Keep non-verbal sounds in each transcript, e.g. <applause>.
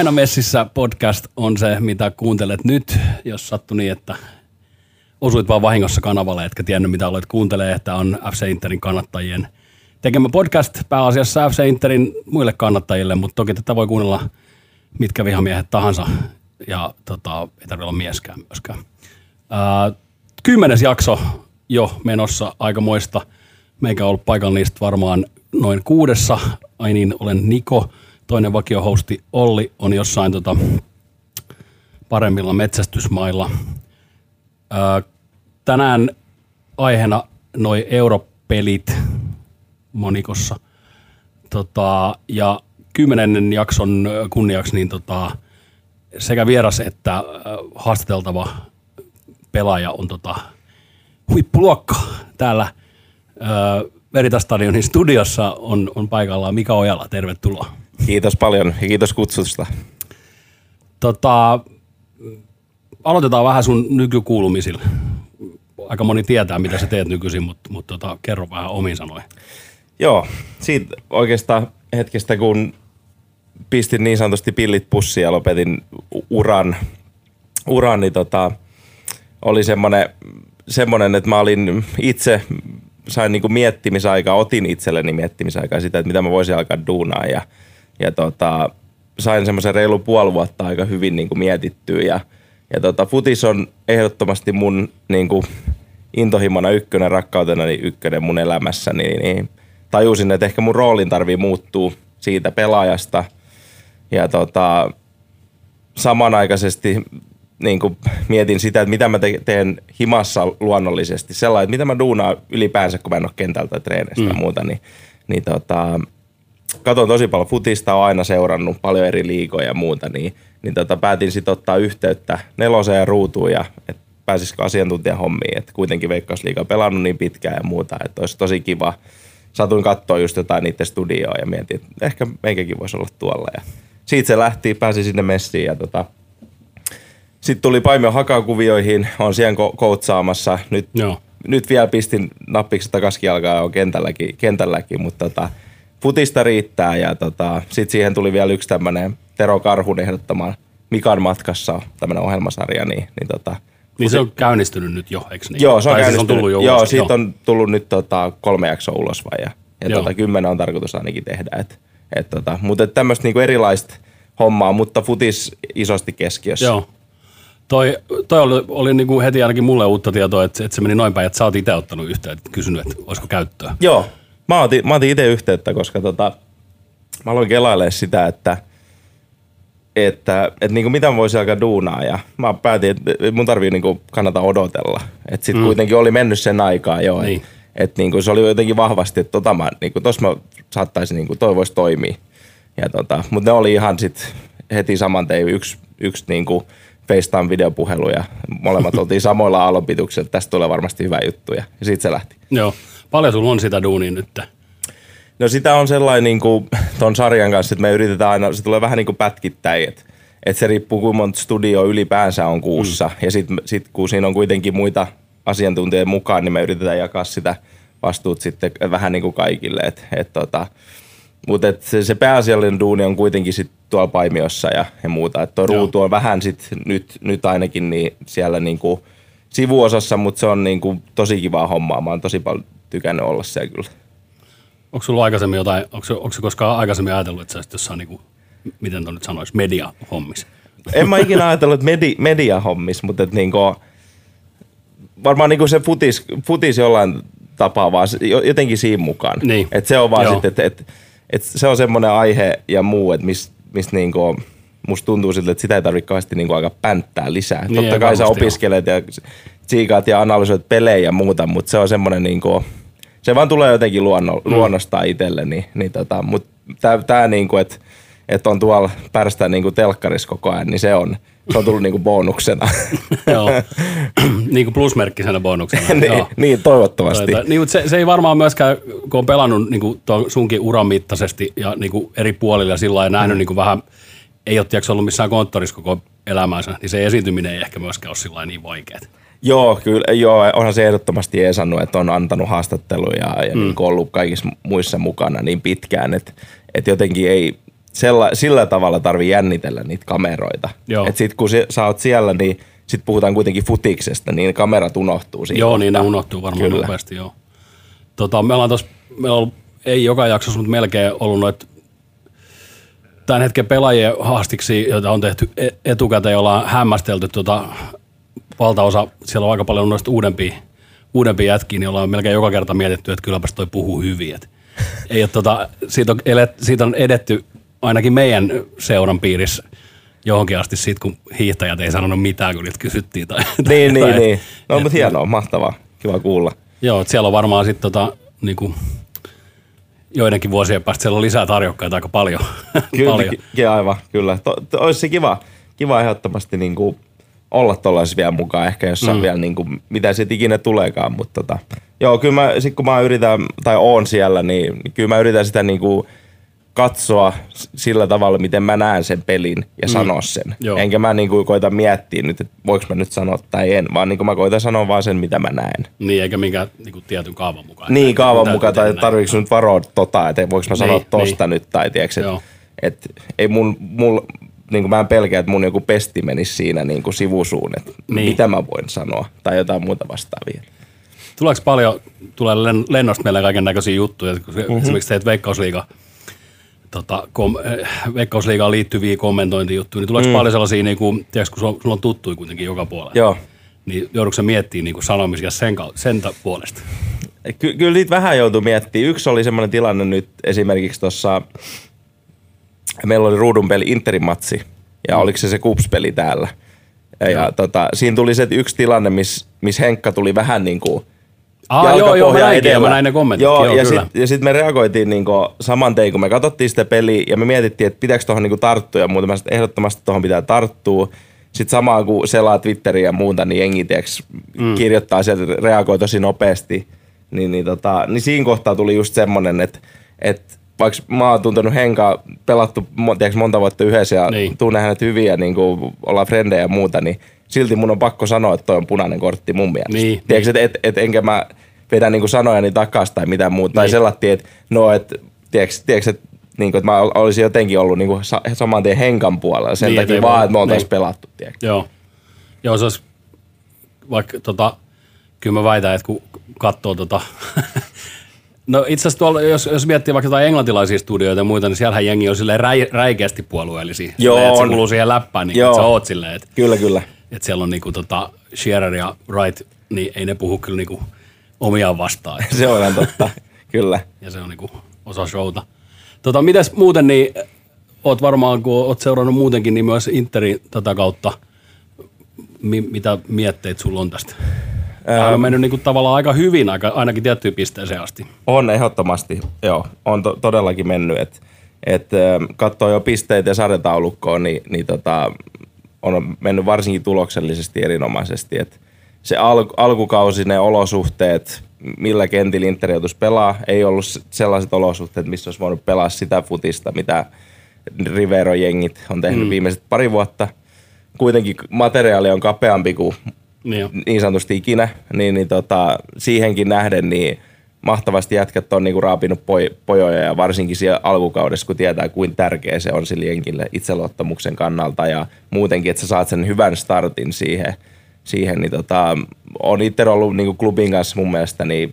Aina messissä podcast on se, mitä kuuntelet nyt, jos sattui niin, että osuit vaan vahingossa kanavalle, etkä tiennyt mitä olet kuuntelee, että on FC Interin kannattajien tekemä podcast pääasiassa FC Interin muille kannattajille, mutta toki tätä voi kuunnella mitkä vihamiehet tahansa ja tota, ei tarvitse olla mieskään myöskään. Ää, kymmenes jakso jo menossa aikamoista. Meikä on ollut paikalla niistä varmaan noin kuudessa. Ai niin, olen Niko. Toinen vakiohosti Olli on jossain tota, paremmilla metsästysmailla. Ää, tänään aiheena noi europelit monikossa. Tota, ja kymmenennen jakson kunniaksi niin tota, sekä vieras että haastateltava pelaaja on tota, huippuluokka täällä Veritastadionin studiossa on, on paikallaan Mika Ojala. Tervetuloa. Kiitos paljon ja kiitos kutsusta. Tota, aloitetaan vähän sun nykykuulumisilla. Aika moni tietää, mitä sä teet nykyisin, mutta, mutta tota, kerro vähän omin sanoin. Joo, siitä oikeastaan hetkestä, kun pistin niin sanotusti pillit pussiin ja lopetin uran, uran niin tota, oli semmoinen, semmoinen, että mä olin itse, sain niinku miettimisaikaa, otin itselleni miettimisaikaa sitä, että mitä mä voisin alkaa duunaa ja, ja tota, sain semmoisen reilu puoli vuotta aika hyvin niinku mietittyä ja, ja tota, futis on ehdottomasti mun niinku, intohimona ykkönen, rakkautena niin ykkönen mun elämässä, niin, niin tajusin, että ehkä mun roolin tarvii muuttuu siitä pelaajasta – ja tota, samanaikaisesti niin kuin mietin sitä, että mitä mä te- teen himassa luonnollisesti. Sellainen, että mitä mä duunaan ylipäänsä, kun mä en ole kentältä treenistä mm. ja muuta, niin, niin tota, katon tosi paljon futista, on aina seurannut paljon eri liikoja ja muuta, niin, niin tota, päätin sitten ottaa yhteyttä neloseen ruutuun ja että pääsisikö asiantuntijan hommiin, että kuitenkin Veikkausliiga pelannut niin pitkään ja muuta, että olisi tosi kiva. Satuin katsoa just jotain niiden studioa ja mietin, että ehkä meikäkin voisi olla tuolla ja siitä se lähti, pääsi sinne messiin ja tota, sitten tuli Paimion hakakuvioihin, on siellä koutsaamassa. Nyt, Joo. nyt vielä pistin nappiksi takaisin alkaa on kentälläkin, kentälläkin mutta tota, futista riittää ja tota, sitten siihen tuli vielä yksi tämmöinen Tero Karhun ehdottama Mikan matkassa tämmöinen ohjelmasarja, niin, niin tota, niin se on käynnistynyt nyt jo, eikö niin? Joo, se on tai käynnistynyt. Siis on tullut jo Joo, siitä on tullut nyt tota, kolme jaksoa ulos vai ja, ja tota, kymmenen on tarkoitus ainakin tehdä. Et, et tota, mutta tämmöistä niinku erilaista hommaa, mutta futis isosti keskiössä. Joo. Toi, toi oli, oli niinku heti ainakin mulle uutta tietoa, että, että se meni noin päin, että sä oot itse ottanut yhteyttä, kysynyt, että olisiko käyttöä. Joo, mä otin, mä otin itse yhteyttä, koska tota, mä aloin kelailemaan sitä, että että, että niinku mitä mä voisin alkaa duunaa ja mä päätin, että mun tarvii niinku kannata odotella. Että sit mm. kuitenkin oli mennyt sen aikaa jo, niin. että et niinku se oli jotenkin vahvasti, että tota mä, niinku, tos mä saattaisin, niinku, toi voisi toimia. Ja tota, mutta ne oli ihan sit heti saman tein yksi, yksi niinku FaceTime-videopuhelu ja molemmat <laughs> oltiin samoilla aallonpituksilla, että tästä tulee varmasti hyvä juttu ja, ja siitä se lähti. Joo. Paljon sulla on sitä duunia nyt? No sitä on sellainen niin kuin ton sarjan kanssa, että me yritetään aina, se tulee vähän niin kuin pätkittäin, että et se riippuu kuinka monta studio ylipäänsä on kuussa mm. ja sitten sit, kun siinä on kuitenkin muita asiantuntijoita mukaan, niin me yritetään jakaa sitä vastuut sitten vähän niin kuin kaikille, että et tota, mutta se, se pääasiallinen duuni on kuitenkin sit tuolla Paimiossa ja, ja muuta. Että tuo ruutu on vähän sit nyt, nyt ainakin niin siellä niinku sivuosassa, mutta se on niinku tosi kivaa hommaa. Mä oon tosi paljon tykännyt olla siellä kyllä. Onko sulla aikaisemmin jotain, onko, onko se koskaan aikaisemmin ajatellut, että sä olisit jossain, niinku, miten tuon nyt sanoisi, media-hommis? En mä ikinä ajatellut, että medi, media-hommis, mutta että niinku, varmaan niinku se futis, futis jollain tapaa vaan jotenkin siinä mukaan. Niin. Et se on vaan sitten, että et, et se on semmoinen aihe ja muu, että mistä mis niinku, musta tuntuu siltä, että sitä ei tarvitse kauheasti niinku aika pänttää lisää. Niin, Totta kai sä opiskelet jo. ja tsiikaat ja analysoit pelejä ja muuta, mutta se on semmoinen niinku, se vaan tulee jotenkin luonno, mm. luonnostaan itselle. Niin, niin tota, mutta tämä tää niinku, että et on tuolla pärstää niinku telkkarissa koko ajan, niin se on, se on tullut niinku bonuksena. <laughs> <clears throat> <laughs> Joo, niin kuin plusmerkkisenä bonuksena. niin, Joo. niin, toivottavasti. Niin, mutta se, se, ei varmaan myöskään, kun on pelannut niin kuin sunkin uran mittaisesti ja niin kuin eri puolilla sillä ja nähnyt mm. niin kuin vähän, ei ole tiedätkö, ollut missään konttorissa koko elämänsä, niin se esiintyminen ei ehkä myöskään ole sillä niin vaikeaa. Joo, kyllä, joo, onhan se ehdottomasti esannut, että on antanut haastatteluja ja mm. niin ollut kaikissa muissa mukana niin pitkään, että, että jotenkin ei, sella, sillä tavalla tarvii jännitellä niitä kameroita. Joo. Et sit kun se, sä oot siellä, niin sit puhutaan kuitenkin futiksesta, niin kamerat unohtuu siinä. Joo, niin ne unohtuu varmaan Kyllä. nopeasti, joo. Tota, me ollaan tos, on ollut, ei joka jaksossa, mutta melkein ollut noit tämän hetken pelaajien haastiksi, joita on tehty e- etukäteen, ollaan hämmästelty tota, valtaosa, siellä on aika paljon noista uudempia, uudempia jätkiä, niin ollaan melkein joka kerta mietitty, että kylläpäs toi puhuu hyvin. Et ei ole, tota, siitä, on elet, siitä on edetty ainakin meidän seuran piirissä johonkin asti siitä, kun hiihtäjät ei sanonut mitään, kun niitä kysyttiin. Tai, Niin, tai, niin, niin. No, mutta hienoa, mahtavaa. Kiva kuulla. Joo, että siellä on varmaan sitten tota, niinku, joidenkin vuosien päästä siellä on lisää tarjokkaita aika paljon. <laughs> Kyllä, paljon. ky- aivan, kyllä. To, to, olisi se kiva, kiva ehdottomasti niin kuin olla tuollaisessa vielä mukaan, ehkä jossain mm. vielä, niin kuin, mitä siitä ikinä tuleekaan, mutta tota, joo, kyllä mä, sit kun mä yritän, tai oon siellä, niin, niin kyllä mä yritän sitä niin kuin katsoa sillä tavalla, miten mä näen sen pelin ja mm. sanoa sen. Joo. Enkä mä niin kuin koita miettiä nyt, että voiko mä nyt sanoa tai en, vaan niin kuin mä koitan sanoa vaan sen, mitä mä näen. Niin, eikä minkään niinku, tietyn kaavan mukaan. Niin, kaavan mukaan, tai tarviiko nyt varoa tota, että voiko mä sanoa Niin, tosta nyt, tai tiedätkö, että et, ei mun, mul, niin kuin mä en pelkää, että mun joku pesti menisi siinä niin kuin sivusuun, että Niin. mitä mä voin sanoa, tai jotain muuta vastaavia. Tuleeko paljon, tulee len- lennosta meille kaiken näköisiä juttuja, kun Mhm. mm-hmm. esimerkiksi teet Veikkausliiga, tota, kom, eh, Veikkausliigaan liittyviä kommentointijuttuja, niin tuleeko mm. paljon sellaisia, niin kuin, tiedätkö, kun sulla, on- tuttuja kuitenkin joka puolella, Joo. niin joudutko sä miettimään niin kuin sanomisia sen, sen ta- puolesta? Ky- kyllä niitä vähän joutuu miettimään. Yksi oli semmoinen tilanne nyt esimerkiksi tuossa, meillä oli ruudun peli Interin matsi, ja Mm. oliko se se kupspeli täällä. Ja, ja tota, siinä tuli se yksi tilanne, missä miss Henkka tuli vähän niin kuin Ah, joo, joo, mä näinkin, ja mä näin ne kommentit. Joo, joo ja sitten sit me reagoitiin niinku saman tein, kun me katsottiin sitä peliä ja me mietittiin, että pitääkö tuohon niinku tarttua ja muuta. Mä ehdottomasti tuohon pitää tarttua. Sitten samaan kun selaa Twitteriä ja muuta, niin jengi tiiäks, mm. kirjoittaa sieltä, reagoi tosi nopeasti. Niin, niin, tota, niin siinä kohtaa tuli just semmonen, että, että vaikka mä oon tuntenut Henkaa, pelattu tiiäks, monta vuotta yhdessä ja Niin. niin. tunnen hänet hyvin ja niin kuin, ollaan frendejä ja muuta, niin silti mun on pakko sanoa, että toi on punainen kortti mun mielestä. Niin, Tiedätkö, että et, et, enkä mä vedä niinku sanojani takaisin tai mitään muuta. Tai Niin. sellattiin, että no, et, tiedätkö, tiedätkö että niinku, että mä ol- olisin jotenkin ollut niinku sa- saman tien henkan puolella sen Niin, niin, et takia voi- vaan, että me oltaisiin niin. pelattu. Tiedätkö? Joo. Joo, se olisi, vaikka tota, kyllä mä väitän, että kun katsoo tota, <laughs> no itse asiassa tuolla, jos, jos miettii vaikka jotain englantilaisia studioita ja muita, niin siellähän jengi on silleen räi, räikeästi puolueellisia. Joo, Silleen, että se kuuluu siihen läppään, niin Joo. että sä oot silleen, että, Kyllä, kyllä. että siellä on niinku tota Shearer ja Wright, niin ei ne puhu kyllä niinku omiaan vastaan. <laughs> Se on ihan totta. kyllä. ja se on niinku osa showta. Tota, mitäs muuten, niin oot varmaan, kun oot seurannut muutenkin, niin myös Interin tätä kautta, mi- mitä mietteet sulla on tästä? Tämä on mennyt niinku tavallaan aika hyvin, aika, ainakin tiettyyn pisteeseen asti. On ehdottomasti, joo. On to- todellakin mennyt, että et, ähm, katsoo jo pisteitä ja sarjataulukkoon, niin, niin tota, on mennyt varsinkin tuloksellisesti erinomaisesti. Et se al- alkukausi, ne olosuhteet, millä kentillä Inter pelaa, ei ollut se- sellaiset olosuhteet, missä olisi voinut pelaa sitä futista, mitä Rivero-jengit on tehnyt mm. viimeiset pari vuotta. Kuitenkin materiaali on kapeampi kuin Niin jo. niin sanotusti ikinä, niin, niin tota, siihenkin nähden niin mahtavasti jätkät on niinku raapinut poj- pojoja ja varsinkin siellä alkukaudessa, kun tietää kuinka tärkeä se on sille jenkille itseluottamuksen kannalta ja muutenkin, että sä saat sen hyvän startin siihen, siihen niin tota, on itse ollut niinku klubin kanssa mun mielestä niin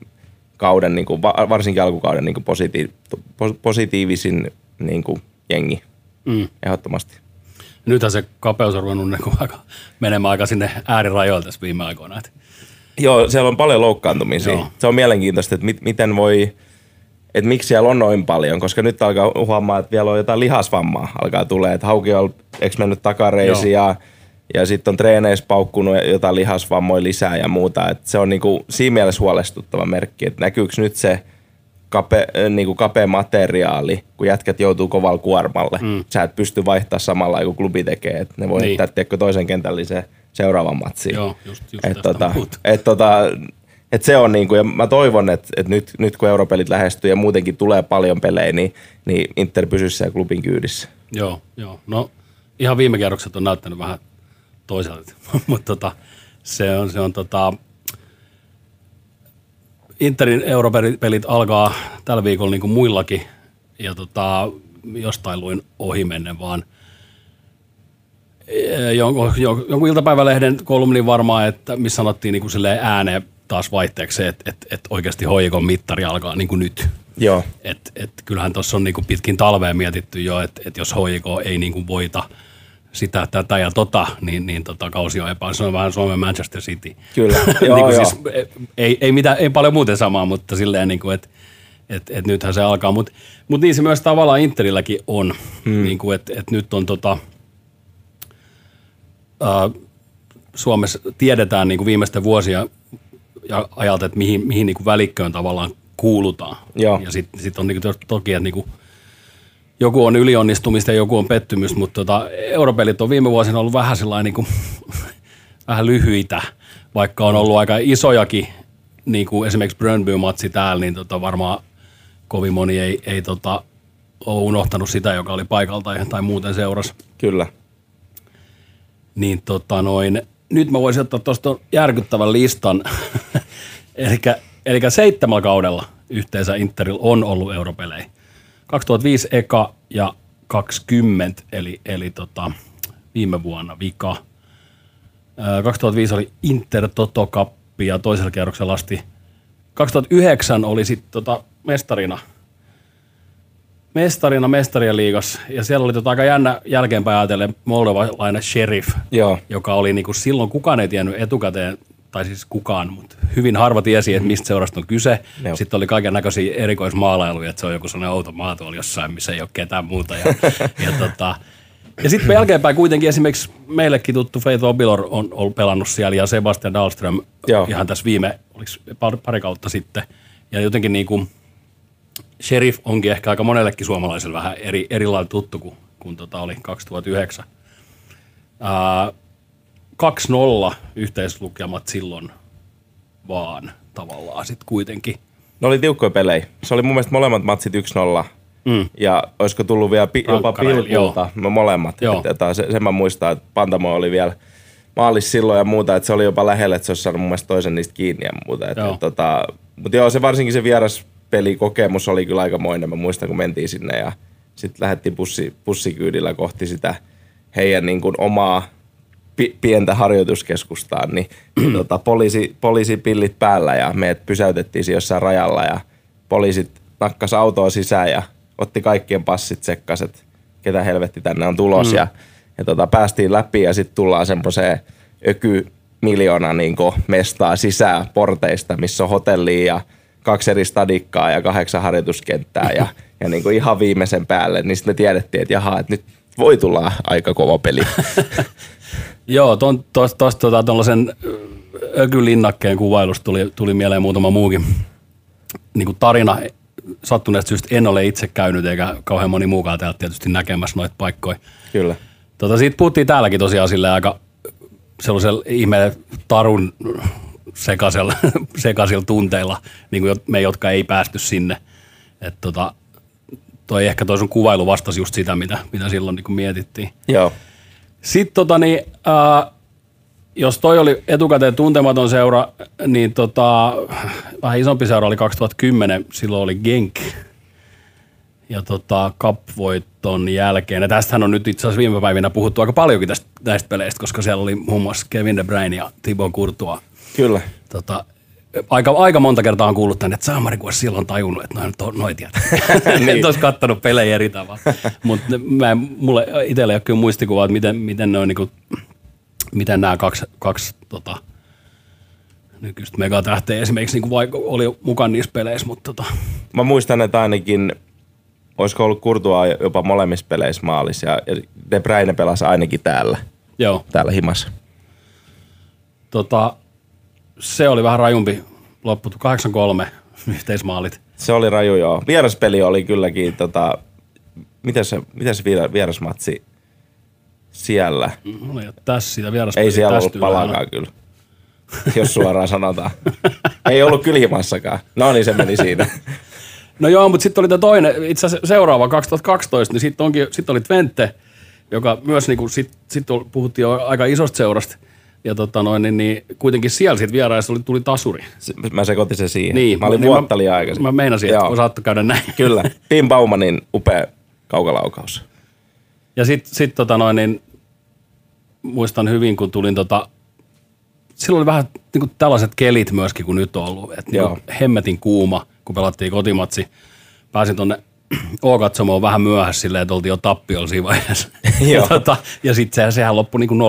kauden, niinku, va- varsinkin alkukauden niinku positi- pos- positiivisin niinku jengi, Mm. ehdottomasti. Nythän se kapeus on ruvennut niinku aika, menemään aika sinne äärirajoille tässä viime aikoina. Joo, siellä on paljon loukkaantumisia. Joo. Se on mielenkiintoista, että mit, miten voi, että miksi siellä on noin paljon, koska nyt alkaa huomaa, että vielä on jotain lihasvammaa alkaa tulee, että hauki on eikö mennyt takareisi ja, ja sitten on treeneissä paukkunut jotain lihasvammoja lisää ja muuta. Et se on niinku siinä mielessä huolestuttava merkki, että näkyykö nyt se kape, äh, niinku kapea materiaali, kun jätkät joutuu kovalla kuormalle. Mm. Sä et pysty vaihtaa samalla kun klubi tekee, että ne voi Niin. niin. heittää tiedätkö, toisen kentällisen seuraavan matsiin. joo, just, just Et tota, et tota, et se on niinku, ja mä toivon, että et nyt, nyt kun europelit lähestyy ja muutenkin tulee paljon pelejä, niin, niin Inter pysyisi siellä klubin kyydissä. Joo, joo. No ihan viime kierrokset on näyttänyt vähän toiselta, <laughs> mutta tota, se on, se on tota, Interin europelit alkaa tällä viikolla niin kuin muillakin. Ja tota, jostain luin ohimennen, vaan jonkun, jonkun iltapäivälehden kolumnin varmaan, että missä sanottiin niin kuin ääneen taas vaihteeksi että, että, että oikeasti hoikon mittari alkaa niin kuin nyt. Joo. Et, et kyllähän tuossa on niin kuin pitkin talveen mietitty jo, että, että jos HJK ei niin kuin voita sitä, tätä ja tota, niin, niin tota, kausi on epä. Se on vähän Suomen Manchester City. Kyllä, <laughs> niin joo, kuin joo. siis, ei, ei, mitään, ei paljon muuten samaa, mutta silleen, niin kuin, että et, et nythän se alkaa. Mutta mut niin se myös tavallaan Interilläkin on, hmm. niin kuin, että et nyt on tota, äh, Suomessa tiedetään niin kuin viimeisten vuosia ja ajalta, että mihin, mihin niin kuin välikköön tavallaan kuulutaan. Joo. Ja sitten sit on niin kuin, toki, että niin kuin, joku on ylionnistumista ja joku on pettymys, mutta tota, europelit on viime vuosina ollut vähän sellainen niin kuin, <laughs> vähän lyhyitä, vaikka on ollut aika isojakin, niin kuin esimerkiksi Brøndby-matsi täällä, niin tota, varmaan kovin moni ei, ei tota, ole unohtanut sitä, joka oli paikalla tai, muuten seurasi. Kyllä. Niin tota noin, nyt mä voisin ottaa tuosta järkyttävän listan. <laughs> eli, seitsemällä kaudella yhteensä Interil on ollut europelejä. 2005 eka ja 20, eli, eli tota, viime vuonna vika. 2005 oli Inter Toto Cup ja toisella kierroksella asti. 2009 oli sitten tota mestarina – mestarina mestarien liigassa, ja siellä oli tota aika jännä jälkeenpäin ajatellen moldovalainen sheriff, Joo. joka oli niinku silloin kukaan ei tiennyt etukäteen, tai siis kukaan, mutta hyvin harva tiesi, että mistä seurasta on kyse. Joo. Sitten oli kaiken näköisiä erikoismaalailuja, että se on joku sellainen outo maatuoli jossain, missä ei ole ketään muuta. Ja, <laughs> ja, tota, ja sitten jälkeenpäin kuitenkin esimerkiksi meillekin tuttu Faith Obilor on, on pelannut siellä ja Sebastian Dahlström Joo. ihan tässä viime, oliko pari kautta sitten. Ja jotenkin niin kuin, Sheriff onkin ehkä aika monellekin suomalaiselle vähän eri, erilainen tuttu kuin, kuin tota oli 2009. Ää, 2-0 yhteislukemat silloin vaan tavallaan sitten kuitenkin. Ne oli tiukkoja pelejä. Se oli mun mielestä molemmat matsit 1-0. Mm. Ja olisiko tullut vielä pi- jopa pilkulta, no molemmat. Joo. Et, se, sen mä muistan, että Pantamo oli vielä maalissa silloin ja muuta, että se oli jopa lähellä, että se olisi saanut mun mielestä toisen niistä kiinni ja muuta. Et, joo. Et, tota, mutta joo, se varsinkin se vieras pelikokemus oli kyllä aikamoinen. Mä muistan, kun mentiin sinne ja sitten lähdettiin bussi, bussikyydillä kohti sitä heidän niin kuin omaa pi- pientä harjoituskeskustaan, niin, niin tota, poliisi, poliisipillit päällä ja meidät pysäytettiin jossain rajalla ja poliisit nakkas autoa sisään ja otti kaikkien passit sekkas, että ketä helvetti tänne on tulos mm. ja, ja tota, päästiin läpi ja sitten tullaan semmoiseen öky miljoona niin mestaa sisään porteista, missä on hotelli ja kaksi eri stadikkaa ja kahdeksan harjoituskenttää ja, ja niin ihan viimeisen päälle, niin sitten me tiedettiin, että jaha, että nyt voi tulla aika kova peli. <laughs> Joo, tuosta tota, tuollaisen ökylinnakkeen kuvailusta tuli, tuli mieleen muutama muukin niin kuin tarina. Sattuneesta syystä en ole itse käynyt eikä kauhean moni muukaan täältä tietysti näkemässä noita paikkoja. Kyllä. Tota, siitä puhuttiin täälläkin tosiaan sille aika sellaisella ihmeen tarun sekaisella, <laughs> sekaisilla tunteilla, niin kuin me, jotka ei päästy sinne. että tota, toi ehkä toi sun kuvailu vastasi just sitä, mitä, mitä silloin niin mietittiin. Joo. Sitten tota, niin, äh, jos toi oli etukäteen tuntematon seura, niin tota, vähän isompi seura oli 2010, silloin oli Genk. Ja tota, Cup-voiton jälkeen, ja tästähän on nyt itse asiassa viime päivinä puhuttu aika paljonkin tästä, näistä peleistä, koska siellä oli muun muassa Kevin De Bruyne ja Thibaut Courtois Kyllä. Tota, aika, aika monta kertaa on kuullut tänne, että Saamari kun silloin tajunnut, että noin, to, noin tietää. <laughs> niin. en olisi kattonut pelejä eri tavalla. Mutta mulle itselle ei ole kyllä muistikuvaa, että miten, miten, ne on, niin kuin, miten nämä kaksi, kaksi tota, nykyistä megatähteä esimerkiksi niin kuin oli mukana niissä peleissä. Mutta tota. Mä muistan, että ainakin olisiko ollut Kurtua jopa molemmissa peleissä maalissa ja De Bruyne pelasi ainakin täällä. Joo. Täällä himassa. Tota, se oli vähän rajumpi loppu, 8-3 <laughs> yhteismaalit. Se oli raju, joo. Vieraspeli oli kylläkin, tota, miten se, miten se vierasmatsi siellä? No, ei tässä siitä vieraspeli. Ei siellä ollut palakaan kyllä, jos suoraan sanotaan. ei ollut kyljimassakaan. No niin, se meni siinä. <laughs> No joo, mutta sitten oli tämä toinen, itse asiassa seuraava 2012, niin sitten sit oli Twente, joka myös, niin sitten sit puhuttiin jo aika isosta seurasta, ja tota noin, niin, niin, kuitenkin siellä sitten vieraissa oli, tuli tasuri. Mä sekoitin se siihen. Niin, mä olin niin vuotta liian aikaisin. Mä meinasin, että saattoi käydä näin. Kyllä. <laughs> Tim Baumanin upea kaukalaukaus. Ja sitten sit, tota noin, niin muistan hyvin, kun tulin tota, silloin oli vähän niin kuin tällaiset kelit myöskin kuin nyt on ollut. Että niin Joo. hemmetin kuuma, kun pelattiin kotimatsi. Pääsin tonne O-katsomoon vähän myöhässä silleen, että oltiin jo tappiolla siinä vaiheessa. <laughs> Joo. ja, tota, ja sitten se, sehän loppui niin kuin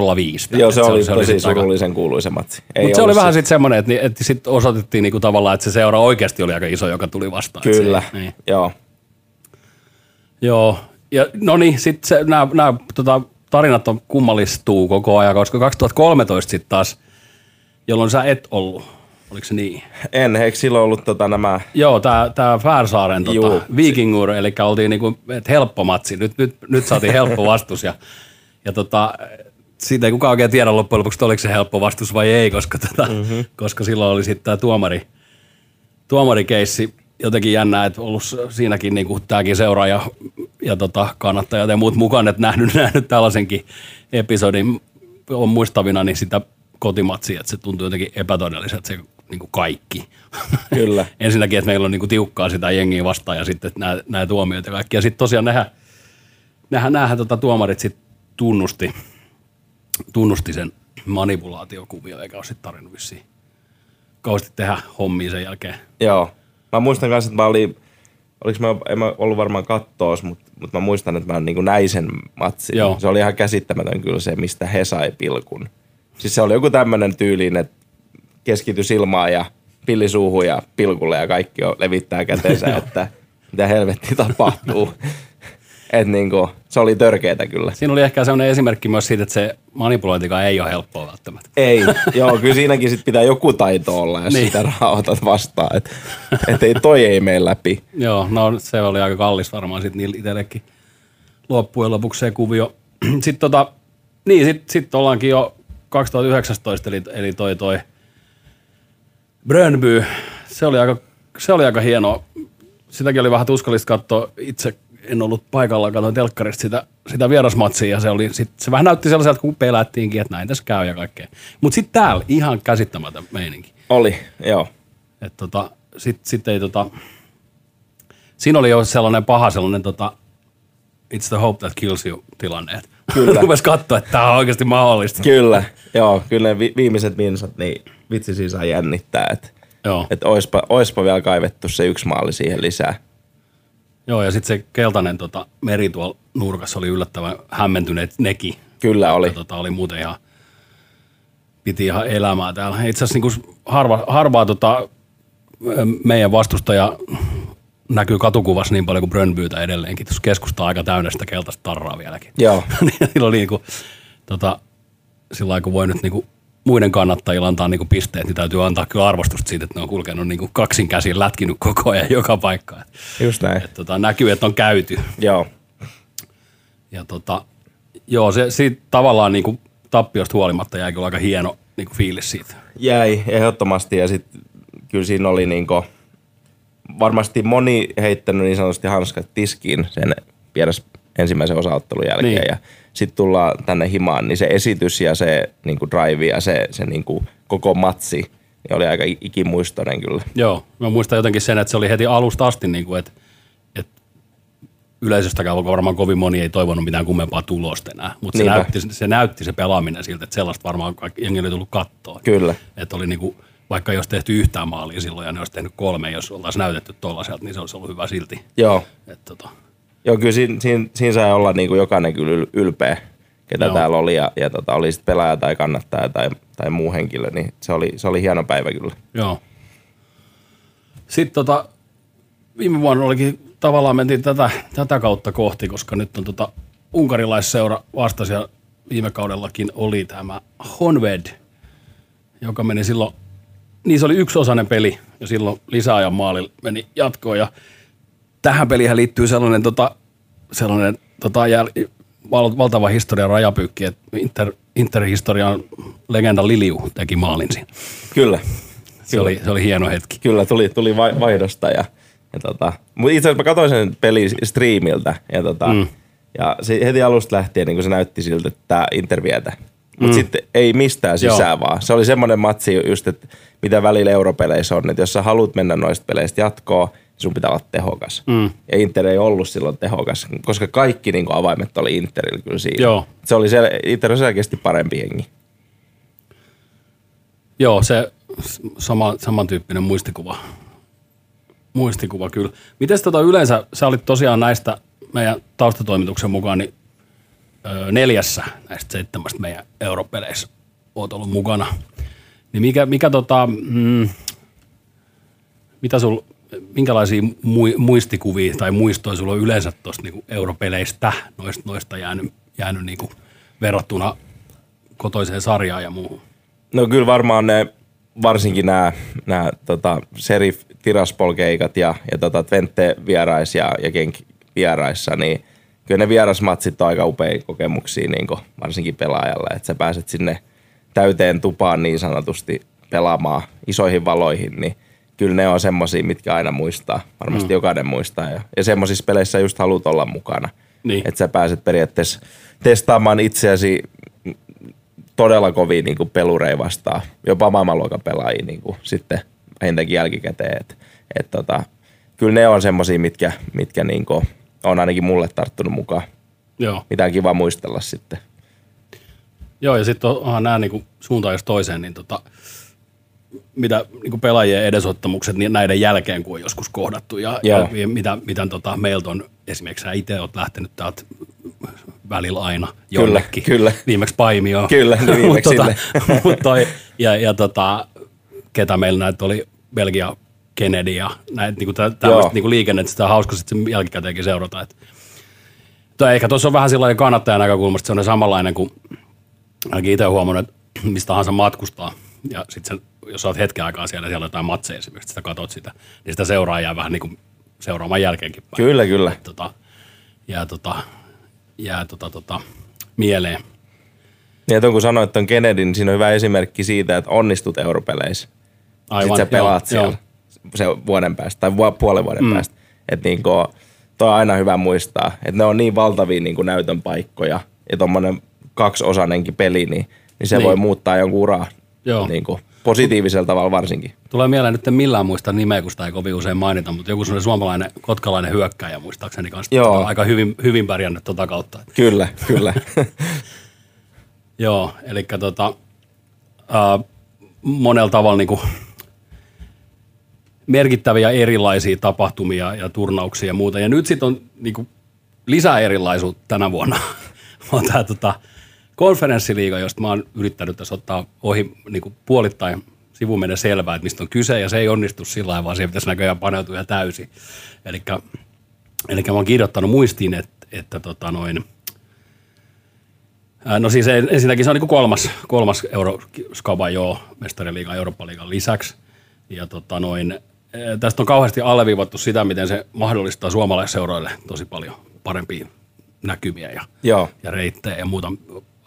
0-5. Joo, se, Et oli, tosi sit aika- surullisen kuuluisa matsi. Mutta se oli ollut vähän sitten semmoinen, että, että sitten osoitettiin niinku tavallaan, että se seura oikeasti oli aika iso, joka tuli vastaan. Kyllä, Se, niin. joo. Joo, ja no niin, sitten nämä tota, tarinat on kummallistuu koko ajan, koska 2013 sitten taas, jolloin sä et ollut, oliko se niin? En, eikö silloin ollut tota nämä, Joo, tämä tää Färsaaren Juu. tota, Vikingur, eli oltiin niinku, et helppo matsi, nyt, nyt, nyt saatiin helppo vastus ja, ja tota, siitä ei kukaan oikein tiedä loppujen lopuksi, oliko se helppo vastus vai ei, koska, tota, mm-hmm. koska silloin oli sitten tämä tuomari, tuomarikeissi jotenkin jännää, että ollut siinäkin niin tämäkin seuraaja ja tota, kannattajat ja muut mukaan, että nähnyt, <laughs> nähnyt tällaisenkin episodin on muistavina niin sitä kotimatsia, että se tuntuu jotenkin epätodelliselta se niin kuin kaikki. Kyllä. <laughs> Ensinnäkin, että meillä on niin kuin tiukkaa sitä jengiä vastaan ja sitten nämä, nämä tuomiot ja kaikki. Ja sitten tosiaan nähdään, nähdään, nähdään tota tuomarit sitten tunnusti, tunnusti sen manipulaatiokuvio, eikä ole sitten tarvinnut vissiin kauheasti tehdä hommia sen jälkeen. joo. Mä muistan kanssa, että mä olin, oliks mä, en mä ollut varmaan kattoos, mutta mut mä muistan, että mä niin näin sen matsin. Joo. Se oli ihan käsittämätön kyllä se, mistä he sai pilkun. Siis se oli joku tämmöinen tyyliin, että keskity silmaan ja pilli suuhun ja pilkulle ja kaikki on, levittää käteensä, että mitä helvetti tapahtuu. Et niinku, se oli törkeetä kyllä. Siinä oli ehkä sellainen esimerkki myös siitä, että se manipulointikaan ei ole helppoa välttämättä. Ei, joo, kyllä siinäkin sit pitää joku taito olla, jos Niin. niin. sitä rahaa otat vastaan. Että et ei, toi ei mene läpi. Joo, no se oli aika kallis varmaan sitten niillä itsellekin loppujen lopuksi se kuvio. <clears throat> sitten tota, niin sit, sit ollaankin jo 2019, eli, eli toi toi Brönby, se oli aika, se oli aika hieno. Sitäkin oli vähän tuskallista katsoa. Itse en ollut paikalla, katsoin telkkarista sitä, sitä vierasmatsia ja se, oli, sit, se vähän näytti sellaiselta, kun pelättiinkin, että näin tässä käy ja kaikkea. Mutta sitten täällä ihan käsittämätön meininki. Oli, joo. Et tota, sit, sit ei tota, siinä oli jo sellainen paha sellainen tota, it's the hope that kills you tilanne. Kyllä. <laughs> Rupes katsoa, että tämä on oikeasti mahdollista. Kyllä, joo. Kyllä ne vi- viimeiset minsat, niin vitsi siinä saa jännittää. Että Joo. et oispa, oispa vielä kaivettu se yksi maali siihen lisää. Joo, ja sitten se keltainen tota, meri tuolla nurkassa oli yllättävän hämmentyneet nekin. Kyllä oli. Ja, tota, oli muuten ihan, piti ihan elämää täällä. Itse asiassa niin harva, harvaa tota, meidän vastustaja näkyy katukuvassa niin paljon kuin Brönbyytä edelleenkin. Tuossa keskusta aika täynnä sitä keltaista tarraa vieläkin. Joo. Niin <laughs> Niillä oli niinku, tota, sillä lailla, kun voi nyt niinku muiden kannattajilla antaa niinku pisteet, niin täytyy antaa kyllä arvostusta siitä, että ne on kulkenut niinku kaksin käsin lätkinyt koko ajan <laughs> joka paikkaan. Just näin. et, tota, näkyy, että on käyty. Joo. Ja tota, joo, se siitä tavallaan niinku tappiosta huolimatta jäi kyllä aika hieno niinku fiilis siitä. Jäi ehdottomasti ja sitten kyllä siinä oli niinku, varmasti moni heittänyt niin sanotusti hanskat tiskiin sen vieras ensimmäisen osaottelun jälkeen Niin. niin. ja sitten tullaan tänne himaan, niin se esitys ja se niinku drive ja se, se niinku koko matsi niin oli aika ikimuistoinen kyllä. Joo, mä muistan jotenkin sen, että se oli heti alusta asti, niin kuin, että, että yleisöstäkään varmaan kovin moni ei toivonut mitään kummempaa tulosta enää, mutta se Niinpä. näytti, se näytti se pelaaminen siltä, että sellaista varmaan kaikki jengi oli tullut kattoon. Kyllä. Että oli niin kuin, vaikka olisi tehty yhtään maalia silloin ja ne olisi tehnyt kolme, jos oltaisiin näytetty tuollaiselta, niin se olisi ollut hyvä silti. Joo. Et, tota, Joo, kyllä siinä, siinä, siinä sai olla niinku jokainen kyllä yl- ylpeä, ketä Joo. Joo. täällä oli ja, ja tota, oli sitten pelaaja tai kannattaja tai, tai muu henkilö, niin se oli, se oli hieno päivä kyllä. Joo. Sitten tota, viime vuonna olikin, tavallaan mentiin tätä, tätä kautta kohti, koska nyt on tota unkarilaisseura vastasi ja viime kaudellakin oli tämä Honved, joka meni silloin, niin se oli yksiosainen peli ja silloin lisäajan maali meni jatkoon ja tähän pelihän liittyy sellainen, tota, sellainen tota, jäl, val, valtava historian rajapyykki, että Inter, Interhistorian legenda Liliu teki maalin siinä. Kyllä. Se oli, se oli hieno hetki. Kyllä, tuli, tuli vai- vaihdosta ja, ja tota, mutta itse asiassa mä katsoin sen pelin striimiltä ja, tota, mm. ja se heti alusta lähtien niin se näytti siltä, että tämä Inter vietä. Mutta mm. sitten ei mistään sisään Joo. vaan. Se oli semmoinen matsi just, että mitä välillä europeleissä on, että jos sä haluat mennä noista peleistä jatkoon, sun pitää olla tehokas. Mm. Ja Inter ei ollut silloin tehokas, koska kaikki niin kuin avaimet oli Interillä kyllä siinä. Joo. Se oli sel- Inter on selkeästi parempi jengi. Joo, se sama, samantyyppinen muistikuva. Muistikuva kyllä. Miten tota yleensä, sä olit tosiaan näistä meidän taustatoimituksen mukaan niin, neljässä näistä seitsemästä meidän europeleissä oot ollut mukana. Niin mikä, mikä tota, mm, mitä sul, minkälaisia mui, muistikuvia tai muistoja sulla on yleensä tuosta niinku europeleistä, noista, noista jäänyt, jäänyt niinku verrattuna kotoiseen sarjaan ja muuhun? No kyllä varmaan ne, varsinkin nämä, nämä tota, Serif Tiraspol-keikat ja, ja tota Twente vierais ja, ja Genk vieraissa, niin kyllä ne vierasmatsit on aika upea kokemuksia niin kuin varsinkin pelaajalle, että sä pääset sinne täyteen tupaan niin sanotusti pelaamaan isoihin valoihin, niin kyllä ne on semmoisia, mitkä aina muistaa. Varmasti mm. jokainen muistaa. Ja, ja semmoisissa peleissä just haluat olla mukana. Niin. Että sä pääset periaatteessa testaamaan itseäsi todella kovin niin kuin pelurei vastaan, jopa maailmanluokan pelaajia niin kuin sitten vähintäänkin jälkikäteen. Et, et tota, kyllä ne on semmoisia, mitkä, mitkä niin kuin on ainakin mulle tarttunut mukaan. Joo. Mitä on kiva muistella sitten. Joo, ja sitten onhan nämä niinku suuntaan jos toiseen, niin tota, mitä niinku pelaajien edesottamukset niin näiden jälkeen, kun on joskus kohdattu, ja, Joo. ja mitä, mitä tota, meiltä on, esimerkiksi sä itse oot lähtenyt täältä välillä aina jonnekin. kyllä. Viimeksi Paimioon. Kyllä, <laughs> niin viimeksi Mut tota, <laughs> mut toi, ja, ja tota, ketä meillä näitä oli, Belgia, Kennedy ja näitä niinku tä- tämmöistä Joo. niinku liikennettä, sitä on hauska sitten jälkikäteenkin seurata. Et, tai ehkä tuossa on vähän sillä lailla kannattajan näkökulmasta se on samanlainen kuin ainakin itse huomannut, että mistä tahansa matkustaa. Ja sitten jos olet hetken aikaa siellä, siellä on jotain matseja esimerkiksi, sitä katot sitä, niin sitä seuraa jää vähän niin kuin seuraamaan jälkeenkin päin. Kyllä, kyllä. Tota, jää tota, jää tota, tota, mieleen. Ja että kun sanoit on Kennedy, niin siinä on hyvä esimerkki siitä, että onnistut europeleissä. Aivan, Sitten sä pelaat joo, siellä se vuoden päästä tai puolen vuoden mm. päästä. Että niinku, toi on aina hyvä muistaa, että ne on niin valtavia niinku näytön paikkoja ja tommonen kaksiosainenkin peli, niin, niin se Niin. voi muuttaa jonkun uraa Joo. niinku, positiivisella tavalla varsinkin. Tulee mieleen nyt en millään muista nimeä, kun sitä ei kovin usein mainita, mutta joku sellainen suomalainen, kotkalainen hyökkäjä muistaakseni kanssa. Joo. Tota, aika hyvin, hyvin pärjännyt tota kautta. Kyllä, kyllä. <laughs> Joo, eli tota, ää, monella tavalla niin kuin, merkittäviä erilaisia tapahtumia ja turnauksia ja muuta. Ja nyt sitten on niin kuin, lisää erilaisuutta tänä vuonna. <laughs> on tämä tota, konferenssiliiga, josta mä oon yrittänyt tässä ottaa ohi niin kuin puolittain sivumennen selvää, että mistä on kyse, ja se ei onnistu sillä lailla, vaan siihen pitäisi näköjään paneutua ihan täysin. Eli Eli mä oon kirjoittanut muistiin, että, että tota noin, No siis en- ensinnäkin se on niin kolmas, kolmas Euroskaba joo, mestariliigan Eurooppa-liigan lisäksi. Ja tota noin, tästä on kauheasti alleviivattu sitä, miten se mahdollistaa suomalaisseuroille tosi paljon parempia näkymiä ja, Joo. ja reittejä ja muuta.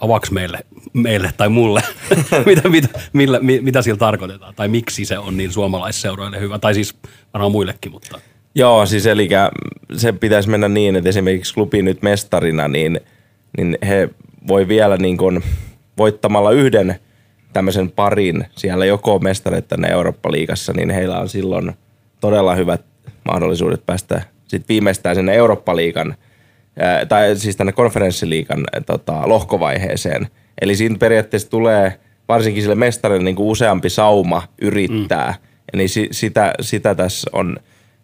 Avaks meille, meille tai mulle, <laughs> mitä, mitä, millä, mi, mitä sillä tarkoitetaan, tai miksi se on niin suomalaisseuroille hyvä, tai siis varmaan muillekin, mutta Joo, siis eli se pitäisi mennä niin, että esimerkiksi klubi nyt mestarina, niin, niin he voi vielä niin kuin voittamalla yhden tämmöisen parin siellä joko mestareita tänne Eurooppa-liigassa, niin heillä on silloin todella hyvät mahdollisuudet päästä sitten viimeistään sinne Eurooppa-liigan, tai siis tänne konferenssiliigan ää, tota, lohkovaiheeseen. Eli siinä periaatteessa tulee varsinkin sille mestarille niin kuin useampi sauma yrittää. Mm. Eli si, sitä, sitä tässä on